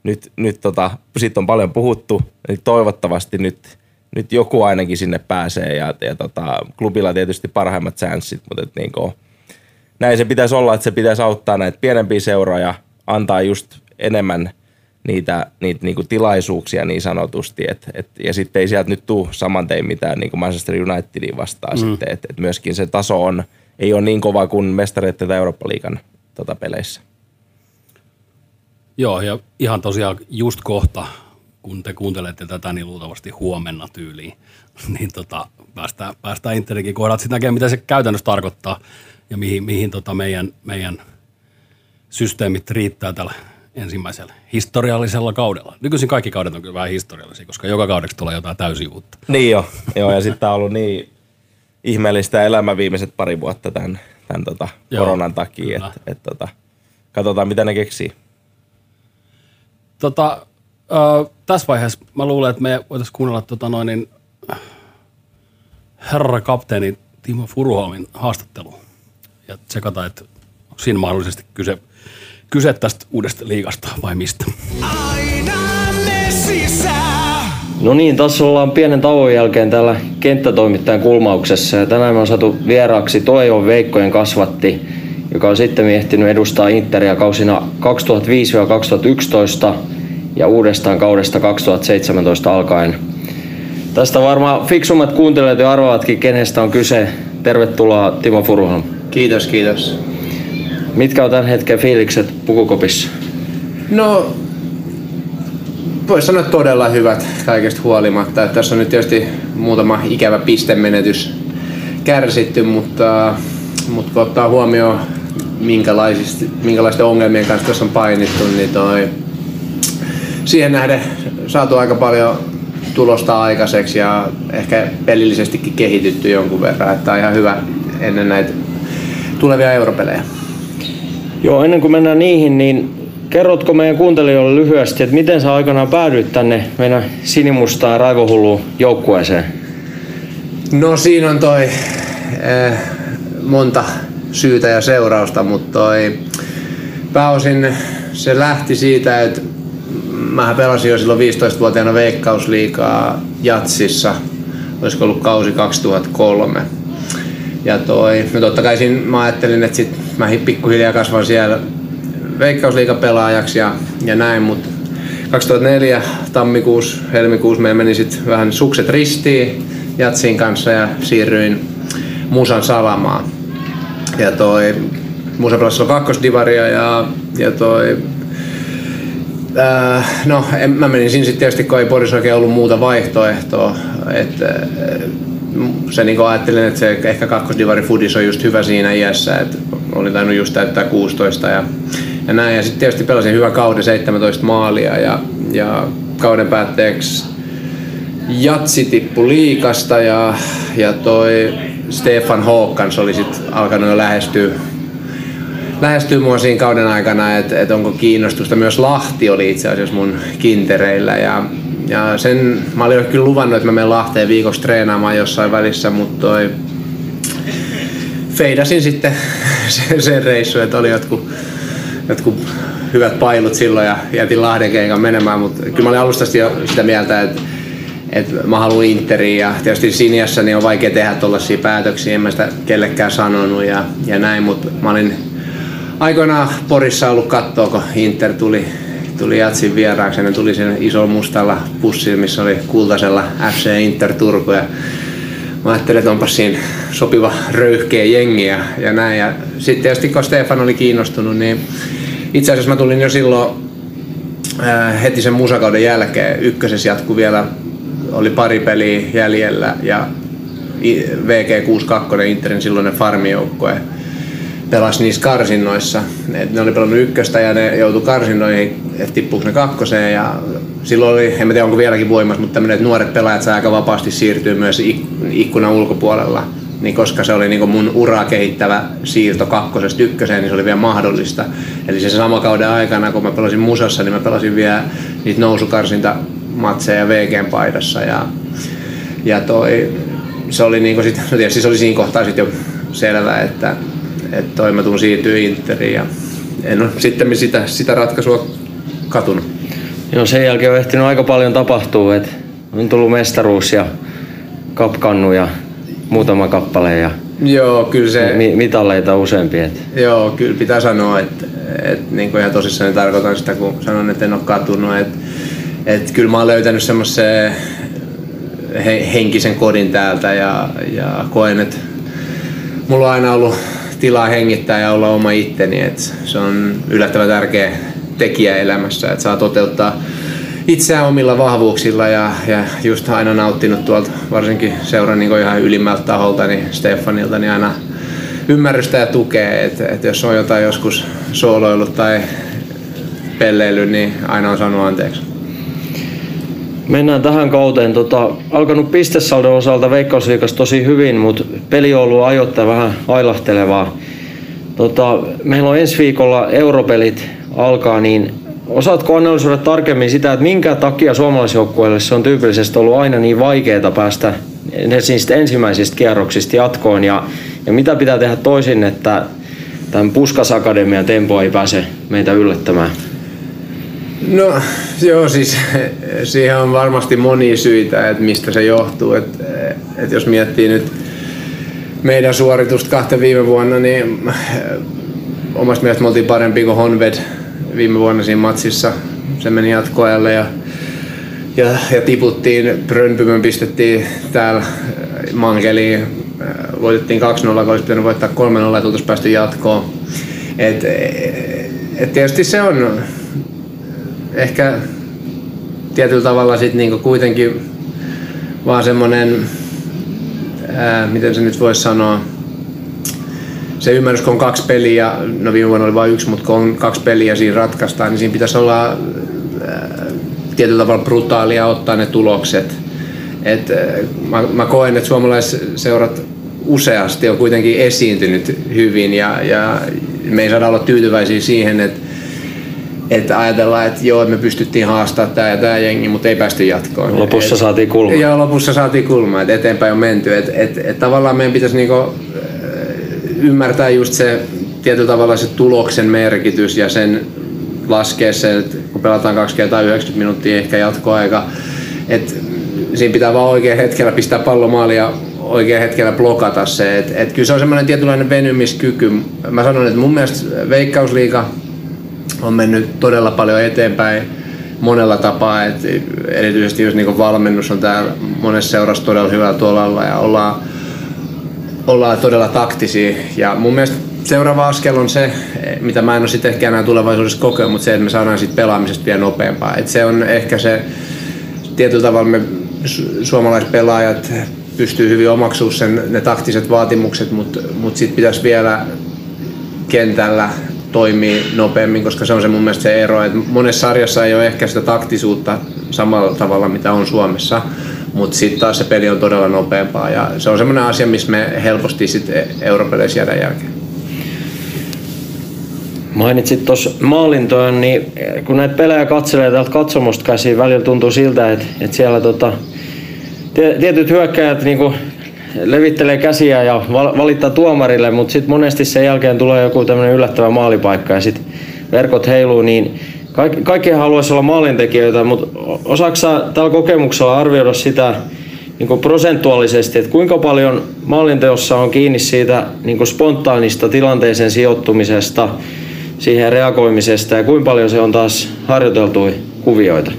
nyt, nyt tota, siitä on paljon puhuttu, eli toivottavasti nyt, nyt joku ainakin sinne pääsee ja, ja tota, klubilla tietysti parhaimmat chanssit, mutta et niinku, näin se pitäisi olla, että se pitäisi auttaa näitä pienempiä seuroja, antaa just enemmän niitä, niitä niinku tilaisuuksia niin sanotusti, et, et, ja sitten ei sieltä nyt tuu saman tein mitään niinku Manchester Unitedin vastaan mm. sitten, että et myöskin se taso on, ei ole niin kova kuin mestareiden tai Eurooppa-liigan tota, peleissä. Joo, ja ihan tosiaan just kohta, kun te kuuntelette tätä, niin luultavasti huomenna tyyliin, <laughs> niin tota, päästään, päästään Interinkin kohdat sitten näkemään, mitä se käytännössä tarkoittaa ja mihin, mihin tota meidän, meidän systeemit riittää tällä ensimmäisellä historiallisella kaudella. Nykyisin kaikki kaudet on kyllä vähän historiallisia, koska joka kaudeksi tulee jotain täysin uutta. Niin jo, joo, ja sitten on ollut niin ihmeellistä elämä viimeiset pari vuotta tämän, tämän tota Joo, koronan takia, että et, tota, katsotaan mitä ne keksii. Tota, äh, tässä vaiheessa mä luulen, että me voitaisiin kuunnella tota noin, niin, herra kapteeni Timo Furuholmin haastattelu ja tsekata, että onko siinä mahdollisesti kyse, kyse tästä uudesta liigasta vai mistä. Aina No niin, tässä ollaan pienen tauon jälkeen täällä kenttätoimittajan kulmauksessa ja tänään me on saatu vieraaksi Toivon Veikkojen kasvatti, joka on sitten ehtinyt edustaa Interia kausina 2005-2011 ja uudestaan kaudesta 2017 alkaen. Tästä varmaan fiksummat kuuntelijat jo arvaavatkin, kenestä on kyse. Tervetuloa Timo Furuhan. Kiitos, kiitos. Mitkä on tämän hetken fiilikset Pukukopissa? No, voisi sanoa todella hyvät kaikesta huolimatta. Että tässä on nyt tietysti muutama ikävä pistemenetys kärsitty, mutta, mutta kun ottaa huomioon minkälaisten ongelmien kanssa tässä on painittu, niin toi, siihen nähden saatu aika paljon tulosta aikaiseksi ja ehkä pelillisestikin kehitytty jonkun verran, että on ihan hyvä ennen näitä tulevia europelejä. Joo, ennen kuin mennään niihin, niin kerrotko meidän kuuntelijoille lyhyesti, että miten sä aikanaan päädyit tänne meidän sinimustaan raivohulluun joukkueeseen? No siinä on toi eh, monta syytä ja seurausta, mutta toi pääosin se lähti siitä, että mä pelasin jo silloin 15-vuotiaana veikkausliikaa Jatsissa, olisiko ollut kausi 2003. Ja toi, no totta kai siinä mä ajattelin, että sit mä pikkuhiljaa kasvan siellä veikkausliikapelaajaksi ja, ja näin, mutta 2004 tammikuussa, helmikuussa meillä meni sitten vähän sukset ristiin Jatsin kanssa ja siirryin Musan salamaan. Ja toi Musa pelasi kakkosdivaria ja, ja toi Äh, no, en, mä menin siinä sitten tietysti, kun ei Porissa oikein ollut muuta vaihtoehtoa. Et, äh, se niin ajattelin, että se ehkä kakkosdivari Fudis on just hyvä siinä iässä, että olin tainnut just täyttää 16 ja, ja näin. Ja sitten tietysti pelasin hyvän kauden 17 maalia ja, ja kauden päätteeksi Jatsi tippu liikasta ja, ja toi Stefan Håkans oli sitten alkanut jo lähestyä lähestyy mua siinä kauden aikana, että, että onko kiinnostusta. Myös Lahti oli itse asiassa mun kintereillä ja, ja sen mä olin kyllä luvannut, että mä menen Lahteen viikoksi treenaamaan jossain välissä, mutta toi feidasin sitten sen, sen reissu, että oli jotkut, jotkut hyvät pailut silloin ja jätin Lahden keikan menemään, mutta kyllä mä olin alusta jo sitä mieltä, että että mä haluan Interiin ja tietysti Siniassa niin on vaikea tehdä tuollaisia päätöksiä, en mä sitä kellekään sanonut ja, ja näin, mutta mä olin aikoinaan Porissa ollut katsoa, kun Inter tuli, tuli Jatsin vieraaksi. Ne tuli sen iso mustalla pussilla, missä oli kultaisella FC Inter Turku. Ja mä ajattelin, että onpa siinä sopiva röyhkeä jengi ja, ja näin. Ja sitten tietysti kun Stefan oli kiinnostunut, niin itse asiassa mä tulin jo silloin äh, heti sen musakauden jälkeen. Ykkösessä jatku vielä, oli pari peliä jäljellä ja VG62 Interin silloinen farmijoukkue pelasi niissä karsinnoissa. Et ne oli pelannut ykköstä ja ne joutui karsinnoihin, että tippuuko ne kakkoseen. Ja silloin oli, en tiedä onko vieläkin voimassa, mutta tämmöinen, että nuoret pelaajat saa aika vapaasti siirtyä myös ikkunan ulkopuolella. Niin koska se oli niin mun uraa kehittävä siirto kakkosesta ykköseen, niin se oli vielä mahdollista. Eli se sama kauden aikana, kun mä pelasin Musassa, niin mä pelasin vielä niitä nousukarsinta matseja VGn paidassa. Ja, ja toi, se oli, niin sit, no tietysti se oli siinä kohtaa sit jo selvää, että että toi mä tuun siirtyä Interiin ja en ole sitten sitä, sitä ratkaisua katunut. Joo, sen jälkeen on ehtinyt aika paljon tapahtua, että on tullut mestaruus ja kapkannu ja muutama kappale ja Joo, kyllä se... Mi- mitalleita useampi. Että. Joo, kyllä pitää sanoa, että, että niin ihan tosissaan tarkoitan sitä, kun sanon, että en ole katunut. Että, että kyllä mä oon löytänyt semmoisen henkisen kodin täältä ja, ja koen, että mulla on aina ollut tilaa hengittää ja olla oma itteni. Et se on yllättävän tärkeä tekijä elämässä, että saa toteuttaa itseään omilla vahvuuksilla ja, ja just aina nauttinut tuolta varsinkin seuran niin ihan ylimmältä taholta, niin Stefanilta, niin aina ymmärrystä ja tukea, että et jos on jotain joskus sooloillut tai pelleily, niin aina on saanut anteeksi. Mennään tähän kauteen. Tota, alkanut pistesaldon osalta Veikkausliikas tosi hyvin, mutta peli on ollut ajoittain vähän ailahtelevaa. Tota, meillä on ensi viikolla europelit alkaa, niin osaatko analysoida tarkemmin sitä, että minkä takia suomalaisjoukkueelle se on tyypillisesti ollut aina niin vaikeaa päästä ensimmäisistä kierroksista jatkoon ja, ja mitä pitää tehdä toisin, että tämän Puskas Akademian tempo ei pääse meitä yllättämään? No joo, siis siihen on varmasti monia syitä, että mistä se johtuu. Että, että jos miettii nyt meidän suoritusta kahta viime vuonna, niin omasta mielestä me oltiin parempi kuin Honved viime vuonna siinä matsissa. Se meni jatkoajalle ja, ja, ja tiputtiin, Brönpymön pistettiin täällä Mankeliin, voitettiin 2-0, kun olisi pitänyt voittaa 3-0 ja tultaisiin päästy jatkoon. Et, et tietysti se on ehkä tietyllä tavalla sit niinku kuitenkin vaan semmonen, ää, miten se nyt voisi sanoa, se ymmärrys, kun on kaksi peliä, no viime vuonna oli vain yksi, mutta kun on kaksi peliä siinä ratkaistaan, niin siinä pitäisi olla ää, tietyllä tavalla brutaalia ottaa ne tulokset. Et, ää, mä, mä koen, että suomalaisseurat useasti on kuitenkin esiintynyt hyvin ja, ja me ei saada olla tyytyväisiä siihen, että että ajatellaan, että joo, me pystyttiin haastamaan tämä ja tämä jengi, mutta ei päästy jatkoon. Lopussa et, saatiin kulma. Joo, lopussa saatiin kulma, että eteenpäin on menty. Et, et, et tavallaan meidän pitäisi niinku ymmärtää just se tietyllä tavalla se tuloksen merkitys ja sen laskea se, että kun pelataan kaksi kertaa 90 minuuttia ehkä jatkoaika, että siinä pitää vaan oikein hetkellä pistää pallo maaliin ja oikein hetkellä blokata se. Et, et kyllä se on semmoinen tietynlainen venymiskyky. Mä sanon, että mun mielestä Veikkausliiga on mennyt todella paljon eteenpäin monella tapaa, että erityisesti jos niin valmennus on täällä monessa seurassa todella hyvällä tuolla ja ollaan, ollaan todella taktisia. Ja mun mielestä seuraava askel on se, mitä mä en ole sitten ehkä enää tulevaisuudessa kokea, mutta se, että me saadaan siitä pelaamisesta vielä nopeampaa. Et se on ehkä se, tietyllä tavalla me suomalaiset pelaajat pystyy hyvin omaksumaan sen, ne taktiset vaatimukset, mutta mut sitten pitäisi vielä kentällä toimii nopeammin, koska se on se mun mielestä se ero, että monessa sarjassa ei ole ehkä sitä taktisuutta samalla tavalla mitä on Suomessa, mutta sitten taas se peli on todella nopeampaa ja se on semmoinen asia, missä me helposti sitten europeleissä jäädään jälkeen. Mainitsit tuossa maalintojen, niin kun näitä pelejä katselee täältä katsomusta käsiin, välillä tuntuu siltä, että, että siellä tota, tietyt hyökkäjät niin levittelee käsiä ja valittaa tuomarille, mutta sitten monesti sen jälkeen tulee joku tämmöinen yllättävä maalipaikka ja sitten verkot heiluu, niin kaikki, haluaisi olla maalintekijöitä, mutta osaako tällä kokemuksella arvioida sitä niin kuin prosentuaalisesti, että kuinka paljon maalinteossa on kiinni siitä niin kuin spontaanista tilanteeseen sijoittumisesta, siihen reagoimisesta ja kuinka paljon se on taas harjoiteltu kuvioita?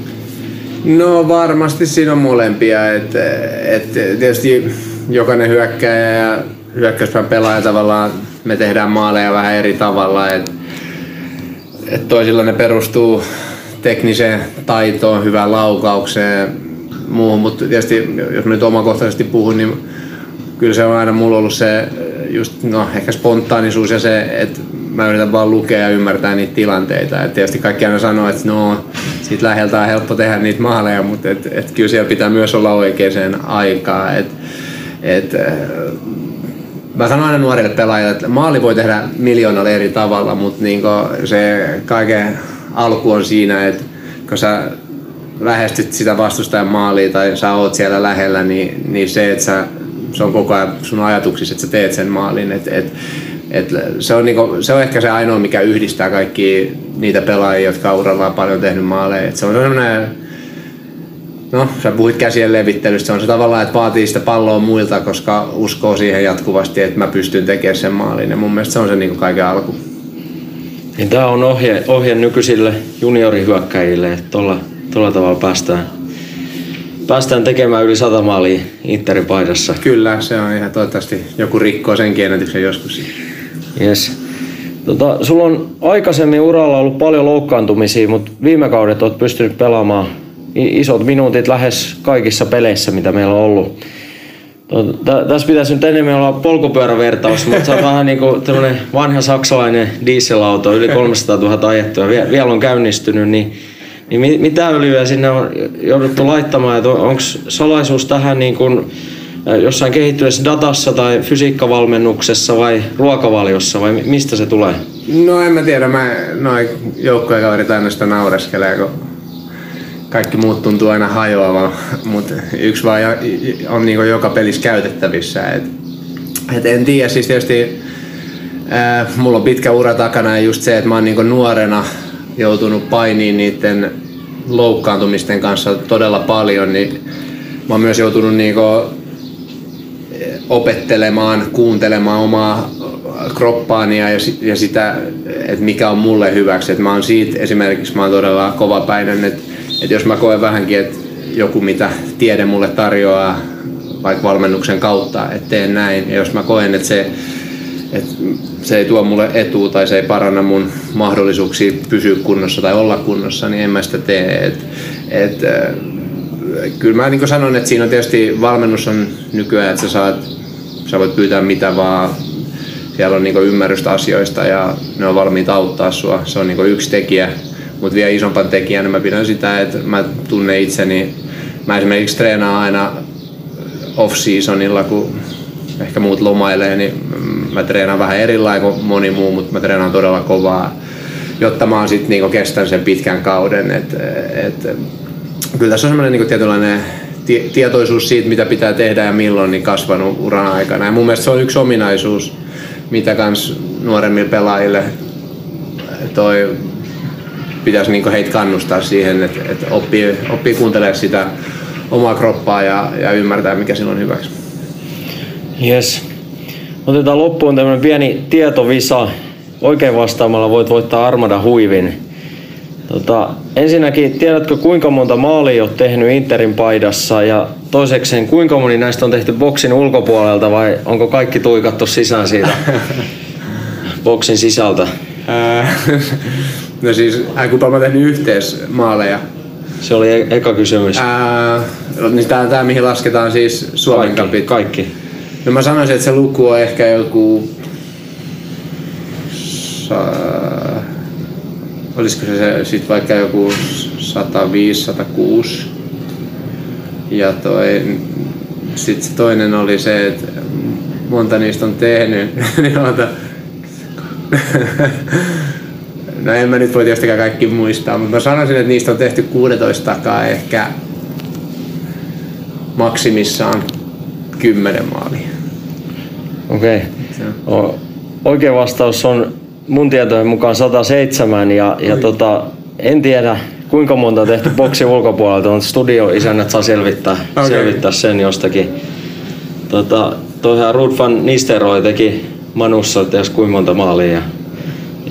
No varmasti siinä on molempia. Et, et tietysti jokainen hyökkäjä ja hyökkäyspään pelaaja tavallaan me tehdään maaleja vähän eri tavalla. Et, et toisilla ne perustuu tekniseen taitoon, hyvään laukaukseen, muuhun, mutta tietysti jos mä nyt omakohtaisesti puhun, niin kyllä se on aina mulla ollut se just, no ehkä spontaanisuus ja se, että mä yritän vaan lukea ja ymmärtää niitä tilanteita. Et tietysti kaikki aina sanoo, että no, siitä läheltä on helppo tehdä niitä maaleja, mutta et, et kyllä siellä pitää myös olla oikeaan aikaa. Et, et, mä sanon aina nuorille pelaajille, että maali voi tehdä miljoonalla eri tavalla, mutta niinku se kaiken alku on siinä, että kun sä lähestyt sitä vastustajan maalia tai sä oot siellä lähellä, niin, niin se, että sä, se on koko ajan sun ajatuksissa, että sä teet sen maalin. Et, et, et se, on niinku, se on ehkä se ainoa, mikä yhdistää kaikki niitä pelaajia, jotka urallaan paljon tehnyt maaleja. Et se on sellainen No, sä puhuit käsien levittelystä. Se on se tavallaan, että vaatii sitä palloa muilta, koska uskoo siihen jatkuvasti, että mä pystyn tekemään sen maalin. Ja mun mielestä se on se niin kuin kaiken alku. Niin tämä on ohje, ohje nykyisille juniorihyökkäjille, että tuolla, tuolla tavalla päästään, päästään tekemään yli sata maalia Interin paidassa. Kyllä, se on ihan toivottavasti joku rikkoo sen ennätyksen joskus. Yes. Tota, sulla on aikaisemmin uralla ollut paljon loukkaantumisia, mutta viime kaudet olet pystynyt pelaamaan isot minuutit lähes kaikissa peleissä, mitä meillä on ollut. Tässä pitäisi nyt enemmän olla polkupyörävertaus, mutta se on vähän niin kuin vanha saksalainen dieselauto, yli 300 000 ajettua, vielä on käynnistynyt, niin, niin mitä öljyä sinne on jouduttu laittamaan, että onko salaisuus tähän niin kuin, jossain kehittyneessä datassa tai fysiikkavalmennuksessa vai ruokavaliossa vai mistä se tulee? No en mä tiedä, mä noin joukkuekaverit aina sitä naureskelee, kun kaikki muut tuntuu aina hajoavan, mutta yksi vaan on niinku joka pelissä käytettävissä. Et, et en tiedä, siis tietysti ää, mulla on pitkä ura takana ja just se, että mä oon niinku nuorena joutunut painiin niiden loukkaantumisten kanssa todella paljon, niin mä oon myös joutunut niinku opettelemaan, kuuntelemaan omaa kroppaani ja, ja sitä, että mikä on mulle hyväksi. Et mä oon siitä esimerkiksi mä oon todella kovapäinen, että, että jos mä koen vähänkin, että joku mitä tiede mulle tarjoaa vaikka valmennuksen kautta, että teen näin. Ja jos mä koen, että se, että se ei tuo mulle etua tai se ei paranna mun mahdollisuuksia pysyä kunnossa tai olla kunnossa, niin en mä sitä tee. Et, et, kyllä mä niin sanon, että siinä on tietysti valmennus on nykyään, että sä saat, sä voit pyytää mitä vaan, siellä on niin ymmärrystä asioista ja ne on valmiita auttaa sua. Se on niin yksi tekijä, mutta vielä isompan tekijänä mä pidän sitä, että mä tunnen itseni. Mä esimerkiksi treenaan aina off-seasonilla, kun ehkä muut lomailee, niin mä treenaan vähän erilainen kuin moni muu, mutta mä treenaan todella kovaa, jotta mä oon sitten niinku kestän sen pitkän kauden. Et, et, kyllä tässä on semmoinen niinku tietynlainen tietoisuus siitä, mitä pitää tehdä ja milloin, niin kasvanut uran aikana. Ja mun mielestä se on yksi ominaisuus, mitä kans nuoremmille pelaajille toi pitäisi niinku heitä kannustaa siihen, että, että oppii, oppii kuuntelemaan sitä omaa kroppaa ja, ja ymmärtää, mikä sillä on hyväksi. Yes. Otetaan loppuun tämmöinen pieni tietovisa. Oikein vastaamalla voit voittaa Armada huivin. Tota, ensinnäkin, tiedätkö kuinka monta maalia olet tehnyt Interin paidassa ja toisekseen kuinka moni näistä on tehty boksin ulkopuolelta vai onko kaikki tuikattu sisään siitä <laughs> boksin sisältä? No siis, äh, kuinka mä tehnyt yhteis maaleja? Se oli e- eka kysymys. Ää, niin tää, tää mihin lasketaan siis Suomen kaikki, kapit. Kaikki. No mä sanoisin, että se luku on ehkä joku... Sa... Olisiko se, se sit vaikka joku 105-106. Ja toi, sit se toinen oli se, että monta niistä on tehnyt. <laughs> no en mä nyt voi tietystikään kaikki muistaa, mutta mä sanoisin, että niistä on tehty 16 takaa ehkä maksimissaan 10 maalia. Okei. Okay. Oikea vastaus on mun tietojen mukaan 107 ja, ja tota, en tiedä kuinka monta on tehty boksi <laughs> ulkopuolelta, mutta studioisännät saa selvittää, okay. selvittää sen jostakin. Tota, toihan Ruud van Nistelrooy teki Manussa ties kuinka monta maalia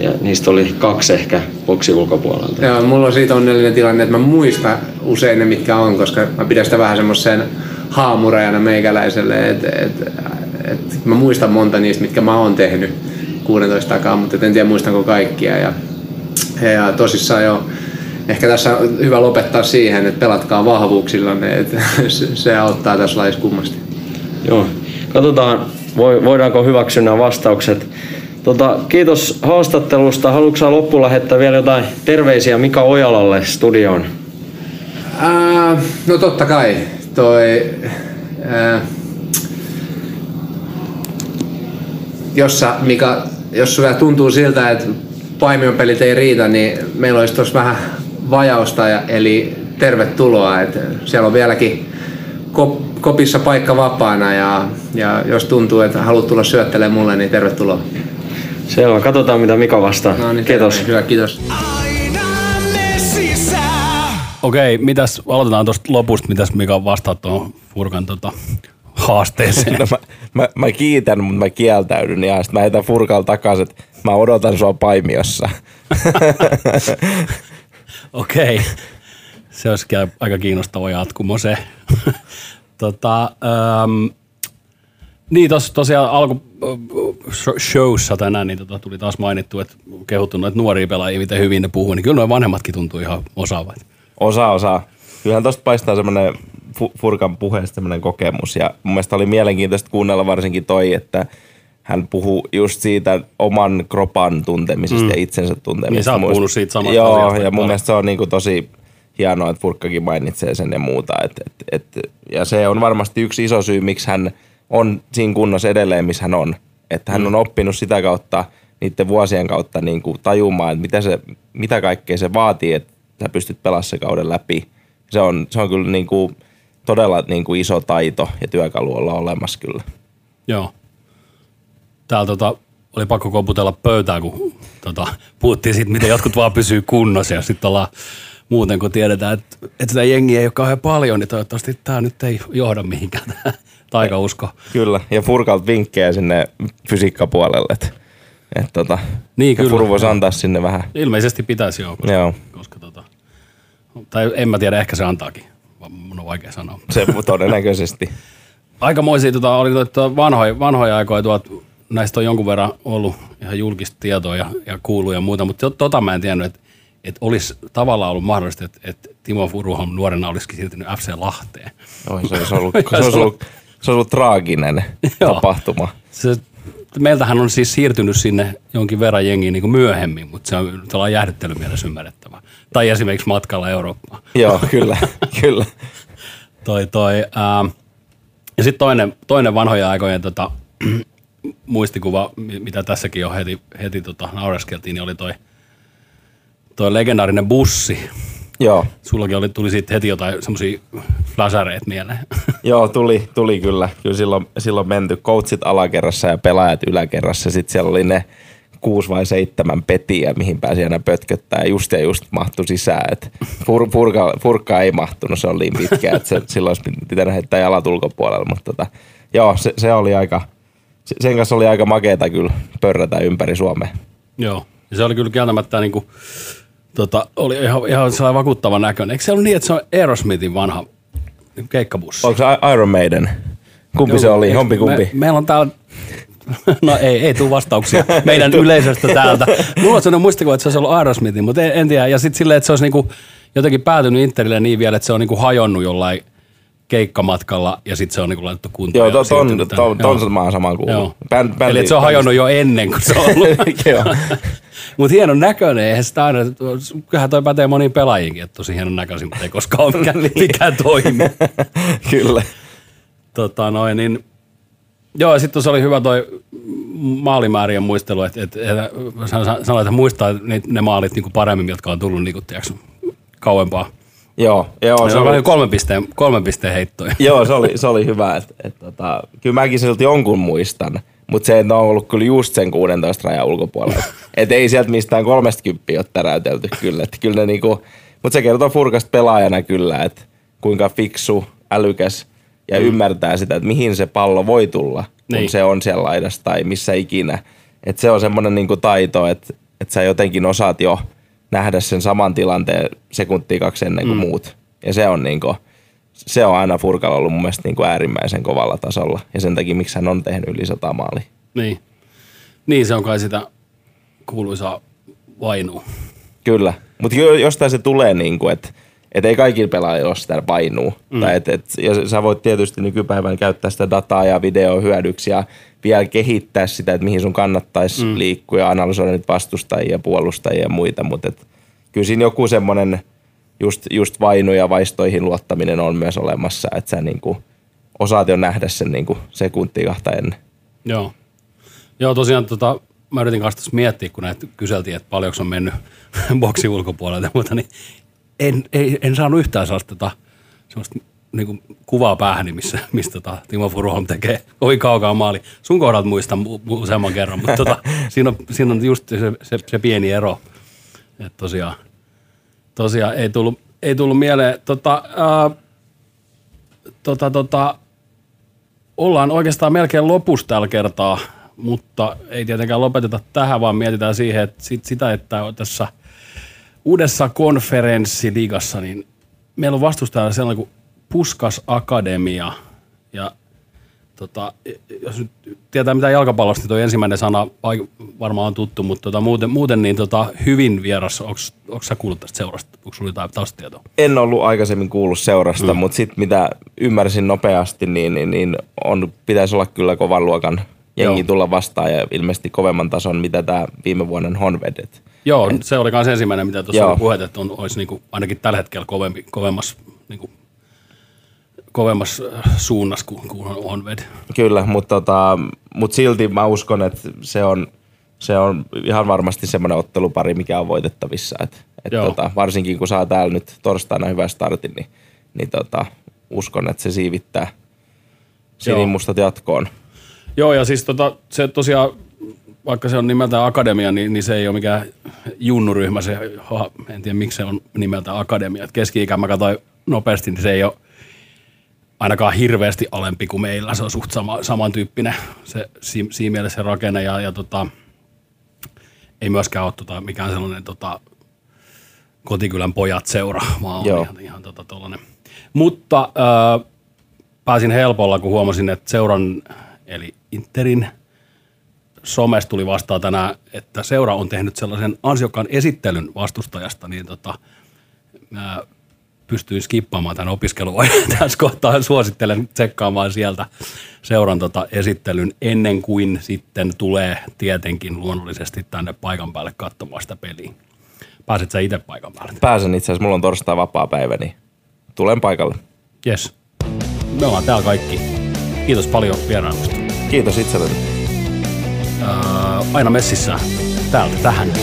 ja, niistä oli kaksi ehkä boksi ulkopuolelta. Joo, mulla on siitä onnellinen tilanne, että mä muistan usein ne mitkä on, koska mä pidän sitä vähän semmoisen haamurajana meikäläiselle, että et, et mä muistan monta niistä, mitkä mä oon tehnyt 16 takaa, mutta en tiedä muistanko kaikkia. Ja, ja tosissaan jo ehkä tässä on hyvä lopettaa siihen, että pelatkaa vahvuuksillanne, että se auttaa tässä laissa kummasti. Joo, katsotaan voidaanko hyväksyä nämä vastaukset. Tota, kiitos haastattelusta. Haluatko loppuun lähettää vielä jotain terveisiä Mika Ojalalle studioon? Ää, no totta kai. Toi, ää, jossa, mikä, jos sulla tuntuu siltä, että Paimion pelit ei riitä, niin meillä olisi tuossa vähän vajausta, ja, eli tervetuloa. Et siellä on vieläkin kop, kopissa paikka vapaana ja, ja jos tuntuu, että haluat tulla syöttelemään mulle, niin tervetuloa. Selvä, katsotaan mitä Mika vastaa. No niin, kiitos. Hyvä, kiitos. Okei, mitäs, aloitetaan tuosta lopusta, mitäs Mika vastaa tuohon Furkan tota, haasteeseen? <laughs> No mä, mä, mä, kiitän, mutta mä kieltäydyn ja sitten mä heitän Furkalla takaisin, että mä odotan sua Paimiossa. <laughs> Okei, se olisi aika kiinnostava jatkumo se. <laughs> tota, ähm, niin, tos, tosiaan alku showssa tänään niin tota, tuli taas mainittu, että kehuttu noita nuoria pelaajia, miten hyvin ne puhuu, niin kyllä noin vanhemmatkin tuntuu ihan osaavat. Osa, osaa. Kyllähän tosta paistaa semmoinen Furkan puheesta semmoinen kokemus ja mun mielestä oli mielenkiintoista kuunnella varsinkin toi, että hän puhuu just siitä oman kropan tuntemisesta mm. ja itsensä tuntemisesta. Niin sä oot siitä samasta Joo, asiasta, ja mun mielestä se on niinku tosi hienoa, että Furkkakin mainitsee sen ja muuta. Et, et, et, ja se on varmasti yksi iso syy, miksi hän on siinä kunnossa edelleen, missä hän on. Että hän on oppinut sitä kautta, niiden vuosien kautta niin kuin tajumaan, että mitä, se, mitä kaikkea se vaatii, että sä pystyt se kauden läpi. Se on, se on kyllä niin kuin, todella niin kuin iso taito ja työkalu olla olemassa kyllä. Joo. Täällä tota, oli pakko koputella pöytää, kun tota, puhuttiin siitä, miten jotkut vaan pysyy kunnossa ja sitten ollaan muuten, kun tiedetään, että, että sitä jengiä ei ole kauhean paljon, niin toivottavasti tämä nyt ei johda mihinkään taikausko. Kyllä, ja Furkalta vinkkejä sinne fysiikkapuolelle, että et, tota, Niin, kyllä. Furu voisi antaa sinne vähän. Ilmeisesti pitäisi joo, koska, Joo, koska tota, tai en mä tiedä, ehkä se antaakin. Mun on vaikea sanoa. se todennäköisesti. Aikamoisia tota, oli tota vanhoja, vanhoja aikoja tuot, näistä on jonkun verran ollut ihan julkista tietoa ja, ja kuuluu ja muuta, mutta tota mä en tiennyt, että että olisi tavallaan ollut mahdollista, että, että Timo Furuholm nuorena olisikin siirtynyt FC Lahteen. Oi, se olisi ollut, <laughs> se olisi ollut, se olisi ollut traaginen <laughs> tapahtuma. Se, meiltähän on siis siirtynyt sinne jonkin verran jengiin niin myöhemmin, mutta se on tällainen jäähdyttelymielessä ymmärrettävä. Tai esimerkiksi matkalla Eurooppaan. Joo, kyllä, <laughs> kyllä. Toi, toi, ää, ja sitten toinen, toinen vanhoja aikojen tota, <clears throat> muistikuva, mi- mitä tässäkin jo heti, heti tota, naureskeltiin, niin oli toi, toi legendaarinen bussi. Joo, Sullakin oli, tuli siitä heti jotain semmoisia flashareita mieleen. <laughs> Joo, tuli, tuli kyllä. Kyllä silloin, silloin menty coachit alakerrassa ja pelaajat yläkerrassa. Sitten siellä oli ne kuusi vai seitsemän petiä, mihin pääsi aina pötköttää. Just ja just mahtui sisään. Et fur, furka, furkka ei mahtunut, se oli niin pitkä, että se, <laughs> silloin olisi pitänyt heittää jalat ulkopuolella. Mutta tota, joo, se, se, oli aika, se- sen kanssa oli aika makeeta kyllä pörrätä ympäri Suomea. Joo. Ja se oli kyllä kieltämättä niin kuin, tota, oli ihan, ihan sellainen vakuuttava näköinen. Eikö se ollut niin, että se on Aerosmithin vanha keikkabussi? Onko se Iron Maiden? Kumpi se oli? Hompi kumpi? Me, meillä on täällä, <laughs> no ei, ei tule vastauksia <laughs> meidän yleisöstä täältä. <laughs> Mulla on sellainen muistikuva, että se olisi ollut Aerosmithin, mutta en, en tiedä. Ja sitten silleen, että se olisi niinku jotenkin päätynyt Interille niin vielä, että se on niinku hajonnut jollain keikkamatkalla ja sitten se on niinku laitettu kuntoon. Joo, ja ton, ton, ton, tänne. ton mä oon saman kuullut. Joo. Bänd, bändi, Eli se on hajonnut jo ennen kuin se on ollut. <laughs> <laughs> Mutta hienon näköinen, eihän sitä aina, kyllähän toi pätee moniin pelaajiinkin, että tosi hienon näköisin, mutta ei koskaan ole mikään, <laughs> Niin. mikään toimi. Kyllä. tota noin, niin, joo, ja sitten se oli hyvä toi maalimäärien muistelu, että, että, että sanoit, että muistaa ne, ne maalit niin kuin paremmin, jotka on tullut niin kuin, tiedätkö, kauempaa. Joo, joo, Se on vähän kolmen pisteen, kolmen pisteen heittoja. <laughs> Joo, se oli, se oli hyvä. Et, et, tota, kyllä mäkin silti jonkun muistan, mutta se että on ollut kyllä just sen 16 rajan ulkopuolella. <laughs> Et ei sieltä mistään 30 ole täräytelty kyllä. Et kyllä ne niinku, mutta se kertoo Furkasta pelaajana kyllä, että kuinka fiksu, älykäs ja mm. ymmärtää sitä, että mihin se pallo voi tulla, kun Niin. se on siellä laidassa tai missä ikinä. Et se on semmoinen niinku taito, että et sä jotenkin osaat jo nähdä sen saman tilanteen sekuntia kaksi ennen kuin mm. muut. Ja se on niinku, se on aina Furkalla ollut mun mielestä niin kuin äärimmäisen kovalla tasolla. Ja sen takia, miksi hän on tehnyt yli sata maalia. Niin. niin, se on kai sitä kuuluisaa vainua. Kyllä. Mutta jostain se tulee niin kuin, että et ei kaikilla pelaajilla ole sitä painuu. Mm. Tai et, et, ja sä voit tietysti nykypäivänä käyttää sitä dataa ja video hyödyksi ja vielä kehittää sitä, että mihin sun kannattaisi mm. liikkua ja analysoida nyt vastustajia, puolustajia ja muita. Mutta kyllä siinä joku semmoinen just, just vainu ja vaistoihin luottaminen on myös olemassa, että sä niin kuin osaat jo nähdä sen niin kuin sekuntia kahta ennen. Joo. Joo, tosiaan tota, mä yritin kanssa miettiä, kun näitä kyseltiin, että paljonko on mennyt <laughs> boksi ulkopuolelta ja muuta, niin en, ei, en saanut yhtään sellaista tota, semmoista niin kuin kuvaa päähän, missä, missä tota, Timo Furuholm tekee kovin kaukaa maali. Sun kohdalta muistan mu- useamman kerran, mutta tota, <laughs> siinä, on, siinä on just se, se, se pieni ero. Että tosiaan, tosiaan ei tullut, ei tullut mieleen. Tota, ää, tota, tota, ollaan oikeastaan melkein lopussa tällä kertaa, mutta ei tietenkään lopeteta tähän, vaan mietitään siihen, että sit sitä, että tässä uudessa konferenssiligassa, niin meillä on vastustajana sellainen kuin Puskas Akademia. Ja tota, jos nyt tietää mitä jalkapallosta, niin toi ensimmäinen sana varmaan on tuttu, mutta tota, muuten, muuten niin tota, hyvin vieras. Onko sä kuullut tästä seurasta? Onko sulla jotain taustatietoa? en ollut aikaisemmin kuullut seurasta, mm. mutta sitten mitä ymmärsin nopeasti, niin, niin, niin on, pitäisi olla kyllä kovan luokan jengi Joo. tulla vastaan ja ilmeisesti kovemman tason, mitä tämä viime vuoden Honved. Et Joo, se oli myös ensimmäinen, mitä tuossa Joo. oli puhet, että on, olisi niinku, ainakin tällä hetkellä kovempi, kovemmassa, niinku, kovemmassa äh, suunnassa kuin, kuin on Onved. Kyllä, mutta tota, mut silti mä uskon, että se on, se on ihan varmasti semmoinen ottelupari, mikä on voitettavissa. Et, et Joo. tota, varsinkin kun saa täällä nyt torstaina hyvän startin, niin, niin tota, uskon, että se siivittää sinimustat jatkoon. Joo, ja siis tota, se tosiaan, vaikka se on nimeltään Akademia, niin, niin se ei ole mikään junnuryhmä. Se, ha, en tiedä, miksi se on nimeltään Akademia. Et keski-ikä mä katsoin nopeasti, niin se ei ole ainakaan hirveästi alempi kuin meillä. Se on suht sama, samantyyppinen se, si, siinä mielessä se rakenne. Ja, ja tota, ei myöskään ole tota, mikään sellainen tota, kotikylän pojat seura, vaan on Joo. ihan, ihan tota, tollainen. Mutta äh, pääsin helpolla, kun huomasin, että seuran, eli Interin somesta tuli vastaan tänään, että seura on tehnyt sellaisen ansiokkaan esittelyn vastustajasta, niin tota, mä pystyin skippaamaan tämän opiskeluajan <laughs> tässä kohtaa. Suosittelen tsekkaamaan sieltä seuran tota esittelyn ennen kuin sitten tulee tietenkin luonnollisesti tänne paikan päälle katsomaan sitä peliä. Pääset sä itse paikan päälle? Pääsen itse asiassa, mulla on torstai vapaa päivä, niin tulen paikalle. Yes. Me ollaan täällä kaikki. Kiitos paljon vierailusta. Kiitos itselleni. Öö, aina messissä täältä tähän.